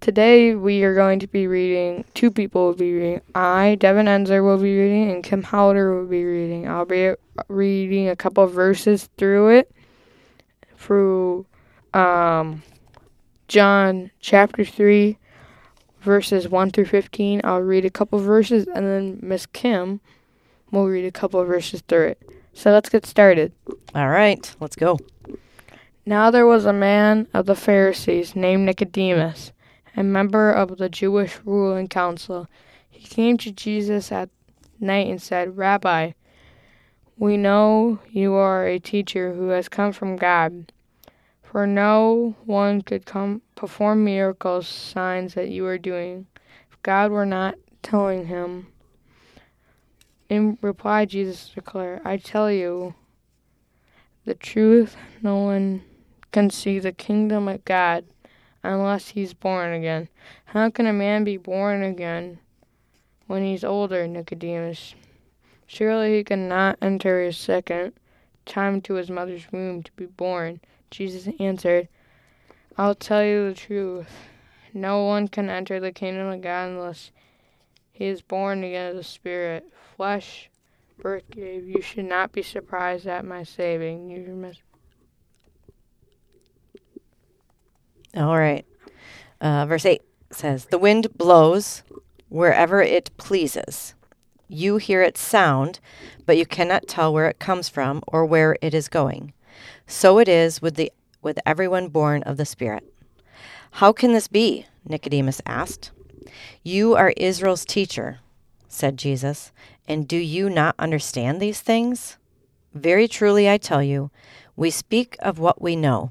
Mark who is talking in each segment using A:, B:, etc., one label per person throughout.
A: Today we are going to be reading, two people will be reading. I, Devon Enszer, will be reading, and Kim Hower will be reading. I'll be reading a couple of verses through it, through um, John chapter 3, verses 1 through 15. I'll read a couple verses, and then Miss Kim will read a couple of verses through it. So let's get started.
B: All right, let's go.
A: Now there was a man of the Pharisees named Nicodemus a member of the Jewish ruling council. He came to Jesus at night and said, Rabbi, we know you are a teacher who has come from God. For no one could come perform miracles, signs that you are doing, if God were not telling him. In reply, Jesus declared, I tell you the truth, no one can see the kingdom of God unless he's born again. How can a man be born again when he's older, Nicodemus? Surely he cannot enter his second time to his mother's womb to be born. Jesus answered, I'll tell you the truth. No one can enter the kingdom of God unless he is born again of the Spirit. Flesh birth gave. You should not be surprised at my saving. You must
B: All right. Uh, verse 8 says, The wind blows wherever it pleases. You hear its sound, but you cannot tell where it comes from or where it is going. So it is with, the, with everyone born of the Spirit. How can this be? Nicodemus asked. You are Israel's teacher, said Jesus, and do you not understand these things? Very truly I tell you, we speak of what we know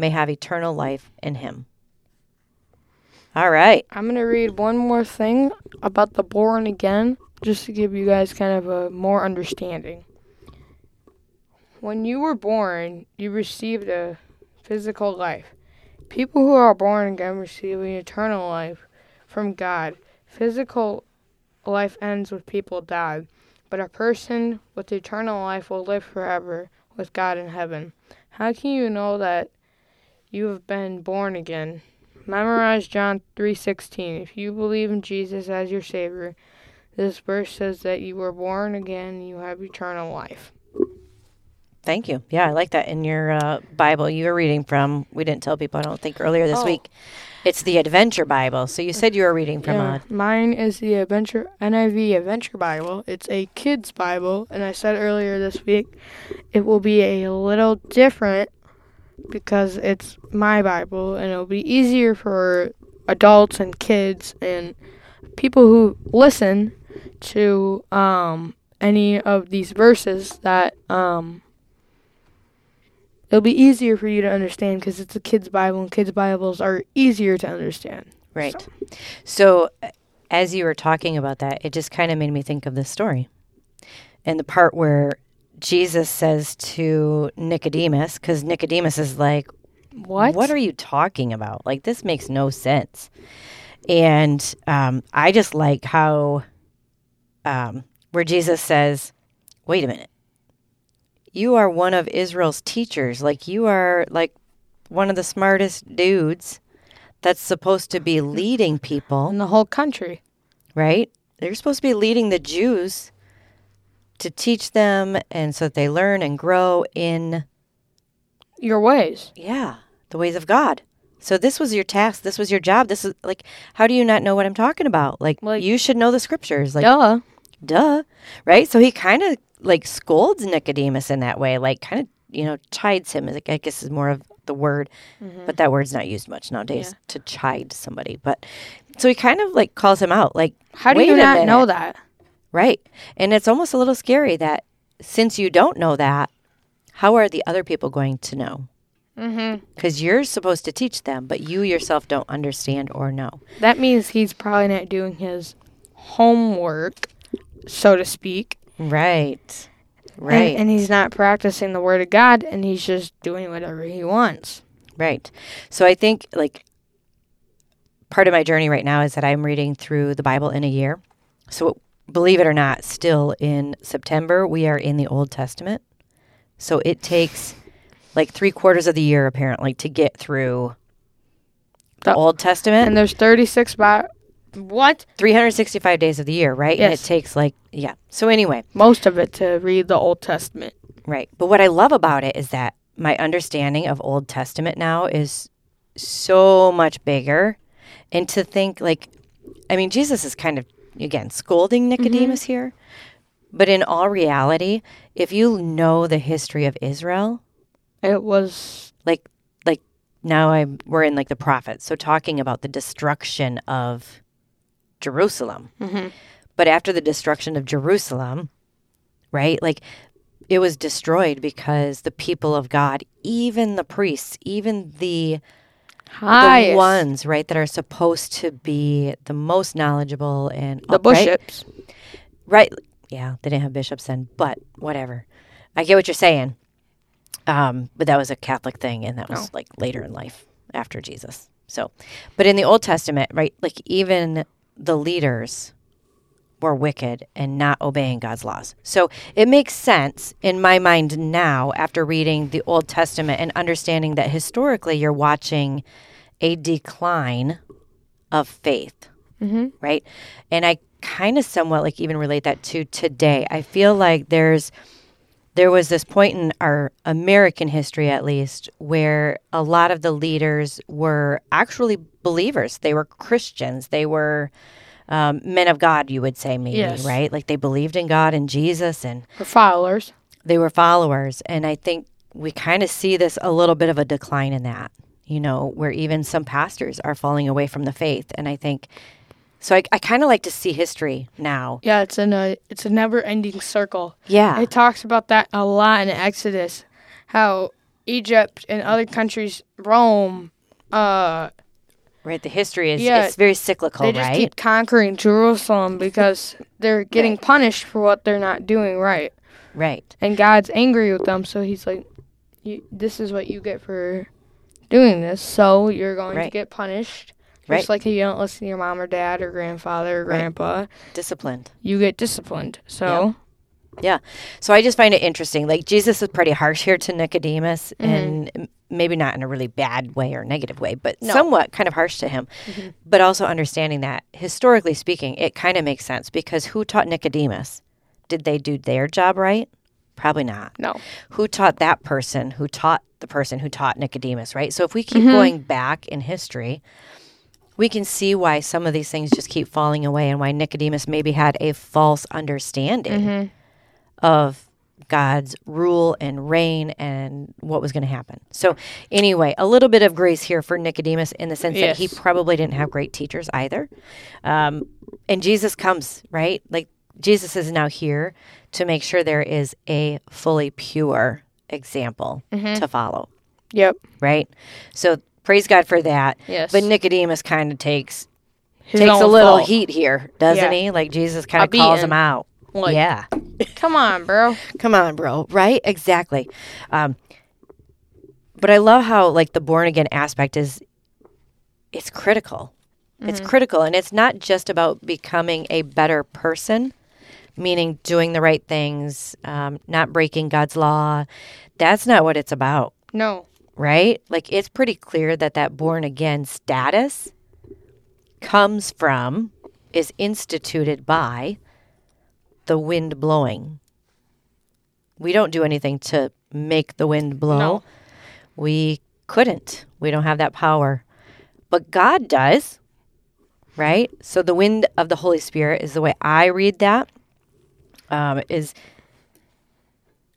B: may have eternal life in him. All right.
A: I'm going to read one more thing about the born again, just to give you guys kind of a more understanding. When you were born, you received a physical life. People who are born again receive an eternal life from God. Physical life ends with people die, but a person with eternal life will live forever with God in heaven. How can you know that you have been born again. Memorize John 3:16. If you believe in Jesus as your savior, this verse says that you were born again, you have eternal life.
B: Thank you. Yeah, I like that in your uh, Bible you were reading from. We didn't tell people, I don't think, earlier this oh. week. It's the Adventure Bible. So you said you were reading from yeah,
A: a. Mine is the Adventure NIV Adventure Bible. It's a kid's Bible, and I said earlier this week it will be a little different because it's my Bible and it'll be easier for adults and kids and people who listen to um, any of these verses that um, it'll be easier for you to understand because it's a kid's Bible and kids' Bibles are easier to understand.
B: Right. So. so, as you were talking about that, it just kind of made me think of this story. And the part where Jesus says to Nicodemus, because Nicodemus is like, What? What are you talking about? Like, this makes no sense. And um, I just like how, um, where Jesus says, Wait a minute. You are one of Israel's teachers. Like, you are like one of the smartest dudes that's supposed to be leading people
A: in the whole country.
B: Right? They're supposed to be leading the Jews to teach them and so that they learn and grow in
A: your ways.
B: Yeah, the ways of God. So this was your task. This was your job. This is like, how do you not know what I'm talking about? Like, like you should know the scriptures. Like,
A: duh.
B: duh. Right? So he kind of like scolds Nicodemus in that way, like kind of, you know, chides him. I guess is more of the word, but that word's not used much nowadays
A: Mm-hmm. Yeah.
B: to chide somebody. But so he kind of like calls him out, like,
A: How do you not know that?
B: Right. And it's almost a little scary that since you don't know that, how are the other people going to know?
A: Mm-hmm.
B: Because you're supposed to teach them, but you yourself don't understand or know.
A: That means he's probably not doing his homework, so to speak.
B: Right.
A: And-
B: Right.
A: And, he's not practicing the word of God and he's just doing whatever he wants.
B: Right. So I think like part of my journey right now is that I'm reading through the Bible in a year. So believe it or not, still in September we are in the Old Testament. So it takes like three quarters of the year apparently to get through the
A: The-
B: Old Testament.
A: And there's 36 by. what?
B: 365 days of the year, right? And it takes like yeah. So anyway,
A: Most of it to read the Old Testament.
B: Right. But what I love about it is that my understanding of Old Testament now is so much bigger. And to think, like, I mean, Jesus is kind of, again, scolding Nicodemus mm-hmm. here. But in all reality, if you know the history of Israel,
A: It was
B: like, like now I'm, we're in like the prophets. So talking about the destruction of Jerusalem. Mm-hmm. But after the destruction of Jerusalem, right? Like it was destroyed because the people of God, even the priests, even the
A: highest.
B: the ones, right, that are supposed to be the most knowledgeable and
A: the
B: upright-
A: bishops.
B: Right. Yeah, they didn't have bishops then, but whatever. I get what you're saying. Um, but that was a Catholic thing, and that was
A: Oh.
B: like later in life after Jesus. So, but in the Old Testament, right, like even the leaders were wicked and not obeying God's laws. So it makes sense in my mind now after reading the Old Testament and understanding that historically you're watching a decline of faith mm-hmm. right? And I kind of somewhat like even relate that to today. I feel like there's there was this point in our American history at least where a lot of the leaders were actually believers. They were Christians. They were um, men of God, you would say, maybe,
A: Yes.
B: right? Like they believed in God and Jesus and
A: For followers.
B: they were followers. And I think we kind of see this a little bit of a decline in that, you know, where even some pastors are falling away from the faith. And I think, so I, I kind of like to see history now.
A: Yeah, it's in a it's a never ending circle.
B: Yeah.
A: It talks about that a lot in Exodus, how Egypt and other countries, Rome, uh,
B: Right. The history is
A: Yeah.
B: it's very cyclical,
A: they just
B: right?
A: keep conquering Jerusalem because they're getting
B: Right.
A: punished for what they're not doing right,
B: right.
A: and God's angry with them. So He's like, "This is what you get for doing this. So you're going to get punished."
B: Right.
A: Just like if you don't listen to your mom or dad or grandfather or
B: Right.
A: grandpa,
B: Disciplined.
A: you get disciplined. So
B: Yeah. So I just find it interesting. Like Jesus is pretty harsh here to Nicodemus
A: Mm-hmm.
B: and maybe not in a really bad way or negative way, but
A: No. Mm-hmm.
B: somewhat kind of harsh to him. But also understanding that historically speaking, it kind of makes sense because who taught Nicodemus? Did they do their job right? Probably not.
A: no,
B: Who taught that person who taught the person who taught Nicodemus, right? So if we keep
A: Mm-hmm.
B: going back in history, we can see why some of these things just keep falling away and why Nicodemus maybe had a false understanding
A: Mm-hmm.
B: Of God's rule and reign and what was going to happen. So, anyway, a little bit of grace here for Nicodemus in the sense that he probably didn't have great teachers either. Um, and Jesus comes, right? Like, Jesus is now here to make sure there is a fully pure example
A: Mm-hmm.
B: to follow,
A: yep,
B: right? So, praise God for that.
A: Yes.
B: But Nicodemus kind of takes
A: His
B: takes a little
A: fault.
B: heat here, doesn't
A: Yeah.
B: he? Like Jesus kind of calls him out.
A: Like,
B: yeah.
A: Come on, bro.
B: Come on, bro. Right? Exactly. Um, but I love how like the born again aspect is it's critical. It's critical and it's not just about becoming a better person, meaning doing the right things, um, not breaking God's law. That's not what it's about,
A: No.
B: right? Like it's pretty clear that that born again status comes from is instituted by the wind blowing. We don't do anything to make the wind blow.
A: No.
B: We couldn't. We don't have that power. But God does, right? So the wind of the Holy Spirit is the way I read that. um, is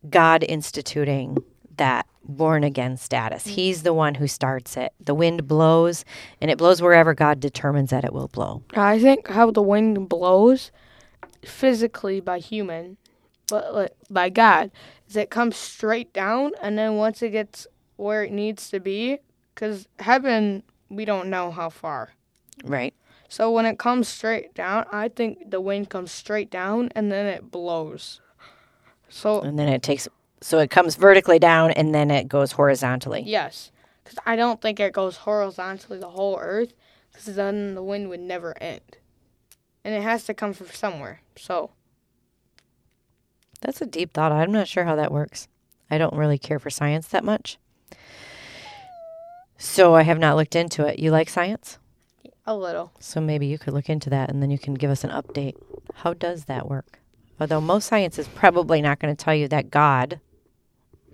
B: God instituting that born again status. He's the one who starts it. The wind blows, and it blows wherever God determines that it will blow.
A: I think how the wind blows physically by human, but like, by God, is it comes straight down, and then once it gets where it needs to be, because heaven, we don't know how far.
B: Right.
A: So when it comes straight down, I think the wind comes straight down and then it blows. So
B: And then it takes, so it comes vertically down and then it goes horizontally.
A: yes, because I don't think it goes horizontally the whole earth, because then the wind would never end, and it has to come from somewhere. So
B: That's a deep thought. I'm not sure how that works. I don't really care for science that much. So I have not looked into it. You like science?
A: a little.
B: So maybe you could look into that and then you can give us an update. How does that work? Although most science is probably not going to tell you that God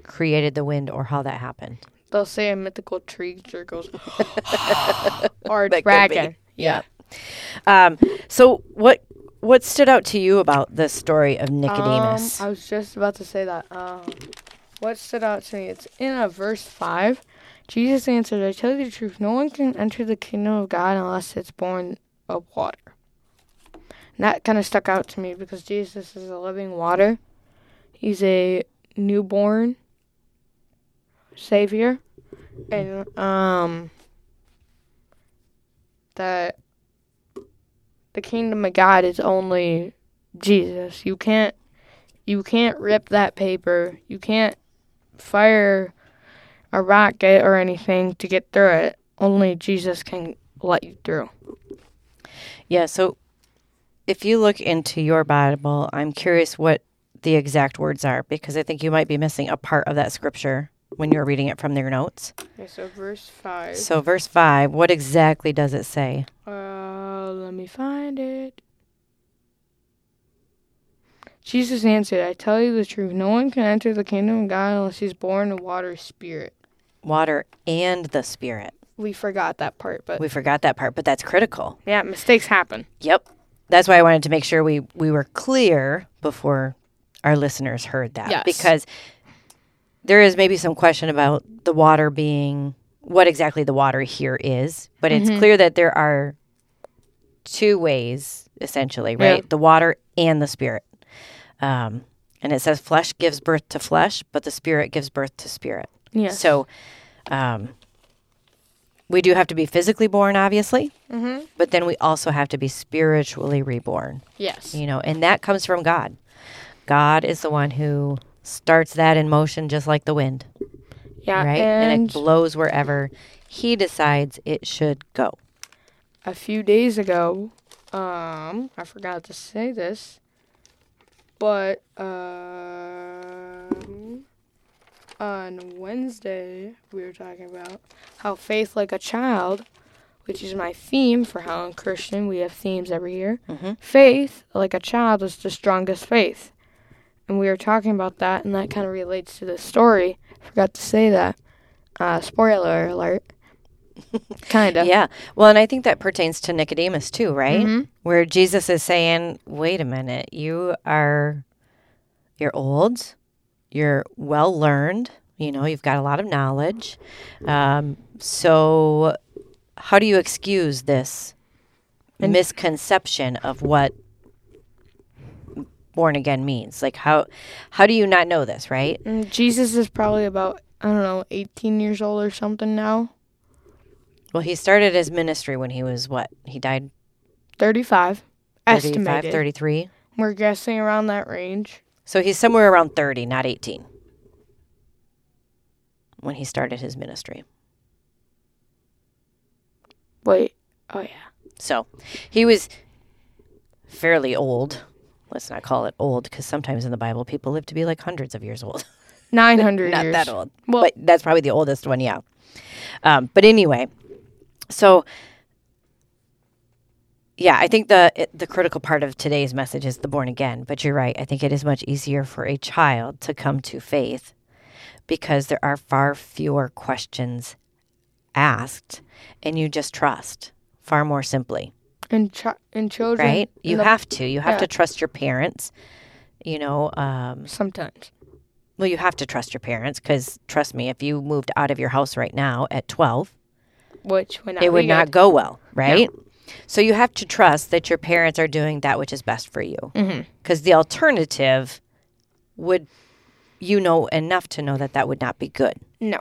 B: created the wind or how that happened.
A: They'll say a mythical creature goes or a
B: That could
A: dragon.
B: Yeah. Um, so what what stood out to you about the story of Nicodemus?
A: Um, I was just about to say that. Um, what stood out to me? It's in a verse five. Jesus answered, "I tell you the truth. No one can enter the kingdom of God unless it's born of water." And that kind of stuck out to me because Jesus is a living water. He's a newborn savior, and um, that the kingdom of God is only Jesus. You can't you can't rip that paper. You can't fire a rocket or anything to get through it. Only Jesus can let you through.
B: yeah, so if you look into your Bible, I'm curious what the exact words are because I think you might be missing a part of that scripture when you're reading it from your notes.
A: Okay, so verse five.
B: So verse 5, what exactly does it say?
A: Uh, let me find it. Jesus answered, I tell you the truth, no one can enter the kingdom of God unless he's born of water spirit.
B: Water and the spirit.
A: We forgot that part, but
B: We forgot that part, but that's critical.
A: yeah, mistakes happen.
B: Yep. That's why I wanted to make sure we, we were clear before our listeners heard that.
A: Yes.
B: Because there is maybe some question about the water being what exactly the water here is, but it's clear that there are two ways, essentially, right?
A: Yeah.
B: The water and the spirit. Um, and it says flesh gives birth to flesh, but the spirit gives birth to spirit.
A: Yes.
B: So um, we do have to be physically born, obviously,
A: Mm-hmm.
B: but then we also have to be spiritually reborn,
A: Yes.
B: you know, and that comes from God. God is the one who starts that in motion just like the wind,
A: Yeah.
B: right?
A: And,
B: And it blows wherever he decides it should go.
A: a few days ago, um, I forgot to say this, but um, on Wednesday we were talking about how faith like a child, which is my theme for Helen Christian. We have themes every year.
B: Mhm.
A: Faith like a child is the strongest faith, and we were talking about that, and that kind of relates to the story. Forgot to say that. Uh, spoiler alert. kind of.
B: Yeah. Well, and I think that pertains to Nicodemus too, right?
A: Mhm.
B: Where Jesus is saying, "Wait a minute, you are you're old, you're well learned, you know, you've got a lot of knowledge. Um, so how do you excuse this
A: And-
B: misconception of what born again means? Like how how do you not know this, right?
A: Mm, Jesus is probably about I don't know, 18 years old or something now.
B: Well, he started his ministry when he was what? He died
A: 35
B: 35,
A: estimated.
B: 33.
A: We're guessing around that range.
B: So he's somewhere around 30, not 18, when he started his ministry.
A: Wait. Oh yeah.
B: So he was fairly old. Let's not call it old because sometimes in the Bible people live to be like hundreds of years old.
A: 900
B: not
A: years.
B: that old.
A: Well-
B: but that's probably the oldest one, yeah. Um, but anyway, so yeah, I think the it, the critical part of today's message is the born again. But you're right. I think it is much easier for a child to come to faith because there are far fewer questions asked, and you just trust far more simply,
A: And chi- and children
B: right? You
A: the-
B: have to. You have
A: yeah.
B: to trust your parents You know, um,
A: Sometimes.
B: well, you have to trust your parents because trust me, if you moved out of your house right now at 12,
A: Which would not
B: it would not
A: good.
B: go well, right? So you have to trust that your parents are doing that which is best for you. Because the alternative would, you know enough to know that that would not be good,
A: No.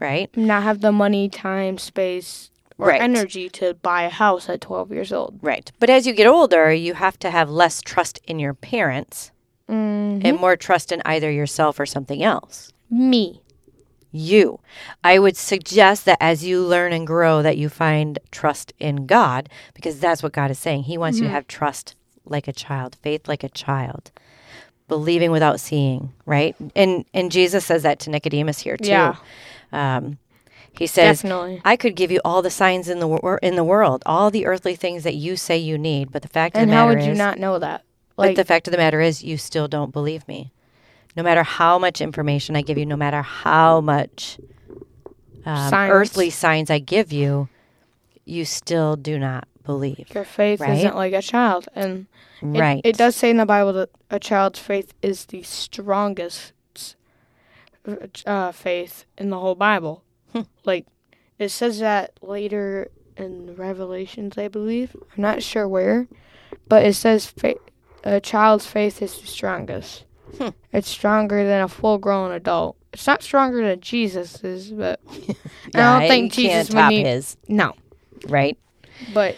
B: right?
A: Not have the money, time, space, or
B: Right.
A: energy to buy a house at 12 years old.
B: Right. But as you get older, you have to have less trust in your parents
A: Mm,
B: and more trust in either yourself or something else.
A: me.
B: You. I would suggest that as you learn and grow that you find trust in God because that's what God is saying. He wants you to have trust like a child, faith like a child. Believing without seeing, right? And and Jesus says that to Nicodemus here too.
A: Yeah.
B: Um, he says,
A: Definitely.
B: I could give you all the signs in the wor- in the world, all the earthly things that you say you need, but the fact and of
A: And
B: the
A: how
B: matter
A: would you
B: is,
A: not know that?
B: but the fact of the matter is, you still don't believe me. No matter how much information I give you, no matter how much um,
A: Science.
B: earthly signs I give you, you still do not believe.
A: your faith
B: right?
A: isn't like a child. And it,
B: right.
A: it does say in the Bible that a child's faith is the strongest uh, faith in the whole Bible. Like, it says that later in Revelations, I believe. I'm not sure where, but it says fa- a child's faith is the strongest.
B: Hmm.
A: It's stronger than a full grown adult. It's not stronger than Jesus's, but
B: Yeah,
A: I don't think Jesus would need.
B: his,
A: No,
B: right?
A: but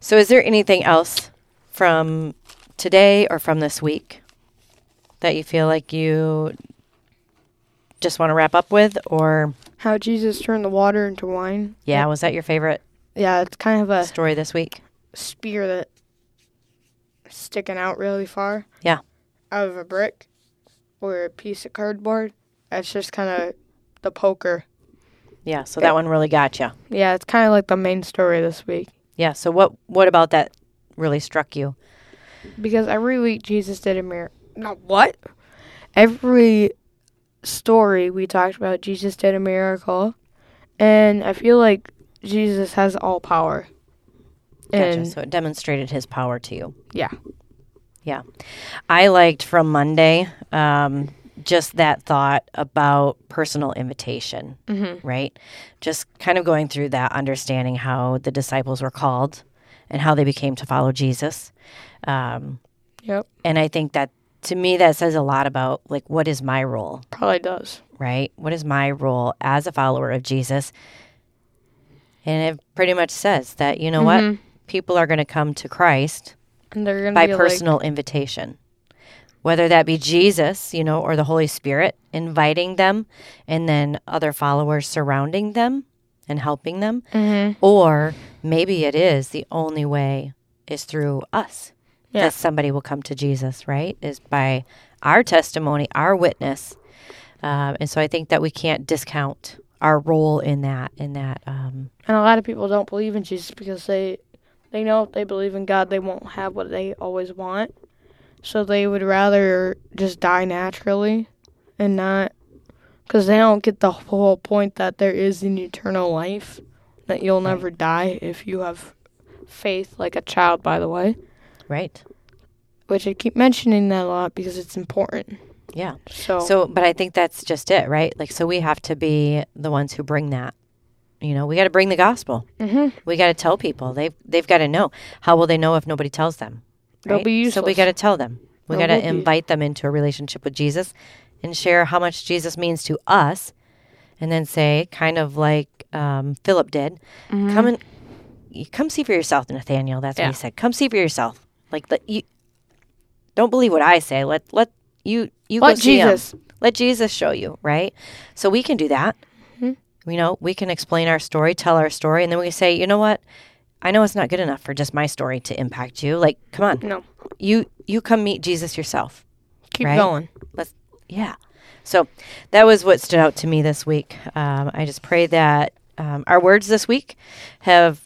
B: So, is there anything else from today or from this week that you feel like you just want to wrap up with? Or,
A: how Jesus turned the water into wine.
B: yeah, was that your favorite
A: Yeah, it's kind of a
B: story this week?
A: spear that sticking out really far.
B: Yeah.
A: Out of a brick or a piece of cardboard. That's just kind of the poker.
B: Yeah, so that one really got you.
A: Yeah, it's kind of like the main story this week.
B: Yeah. So what what about that really struck you?
A: Because every week Jesus did a miracle. No, what? Every story we talked about, Jesus did a miracle. And I feel like Jesus has all power.
B: Gotcha.
A: And
B: so it demonstrated his power to you.
A: yeah.
B: Yeah. I liked from Monday um, just that thought about personal invitation,
A: Mm-hmm.
B: right? Just kind of going through that, understanding how the disciples were called and how they became to follow Jesus. Um,
A: Yep.
B: and I think that to me, that says a lot about like, what is my role?
A: Probably does.
B: right? What is my role as a follower of Jesus? And it pretty much says that, you know what?
A: Mhm.
B: People are going to come to Christ
A: And they're
B: by personal invitation. Whether that be Jesus, you know, or the Holy Spirit inviting them and then other followers surrounding them and helping them,
A: mm-hmm.
B: or maybe it is the only way is through us
A: Yeah.
B: that somebody will come to Jesus, right? Is by our testimony, our witness. Um, and so I think that we can't discount our role in that. In that, um,
A: And a lot of people don't believe in Jesus because they they know if they believe in God, they won't have what they always want. So they would rather just die naturally and not because they don't get the whole point that there is an eternal life that you'll never die if you have faith like a child by the way
B: right?
A: which i keep mentioning that a lot because it's important
B: Yeah.
A: so,
B: So, but I think that's just it, right? Like, so we have to be the ones who bring that. You know, we got to bring the gospel.
A: hmm
B: We got to tell people. They've they've got to know. How will they know if nobody tells them?
A: They'll
B: right?
A: be
B: So we got to tell them. We got to invite them into a relationship with Jesus, and share how much Jesus means to us, and then say, kind of like um, Philip did, come and come see for yourself, Nathaniel. That's what
A: Mm-hmm.
B: He said. Come see for yourself. Like let you don't believe what I say. Let let you you go
A: let
B: see him.
A: jesus
B: Let Jesus show you, right? So we can do that.
A: Mm-hmm.
B: You know, we can explain our story, tell our story, and then we say, you know what? I know it's not good enough for just my story to impact you. Like, come on,
A: no
B: you you come meet Jesus yourself.
A: keep
B: Right?
A: going
B: Let's, yeah. So that was what stood out to me this week. Um, I just pray that um, our words this week have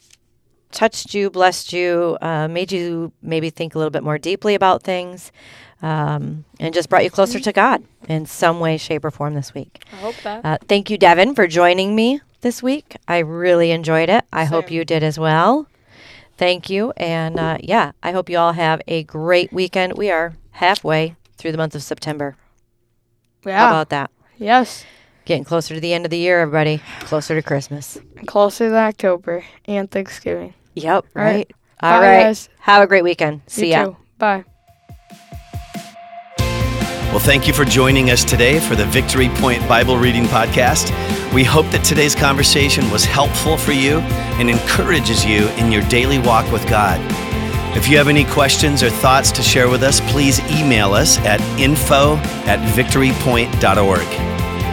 B: touched you, blessed you, uh, made you maybe think a little bit more deeply about things, um, and just brought you closer to God in some way, shape, or form this week.
A: i hope that
B: Uh, thank you, Devon, for joining me this week. I really enjoyed it. I hope you did as well. Thank you. And uh, yeah, I hope you all have a great weekend. We are halfway through the month of September.
A: Yeah.
B: How about that?
A: yes.
B: Getting closer to the end of the year, everybody. Closer to Christmas.
A: Closer to October and Thanksgiving.
B: Yep.
A: All right.
B: Right. All
A: Bye,
B: right.
A: guys.
B: Have a great weekend. See
A: you
B: ya.
A: Too. Bye.
C: Well, thank you for joining us today for the Victory Point Bible Reading Podcast. We hope that today's conversation was helpful for you and encourages you in your daily walk with God. If you have any questions or thoughts to share with us, please email us at info at victorypoint.org.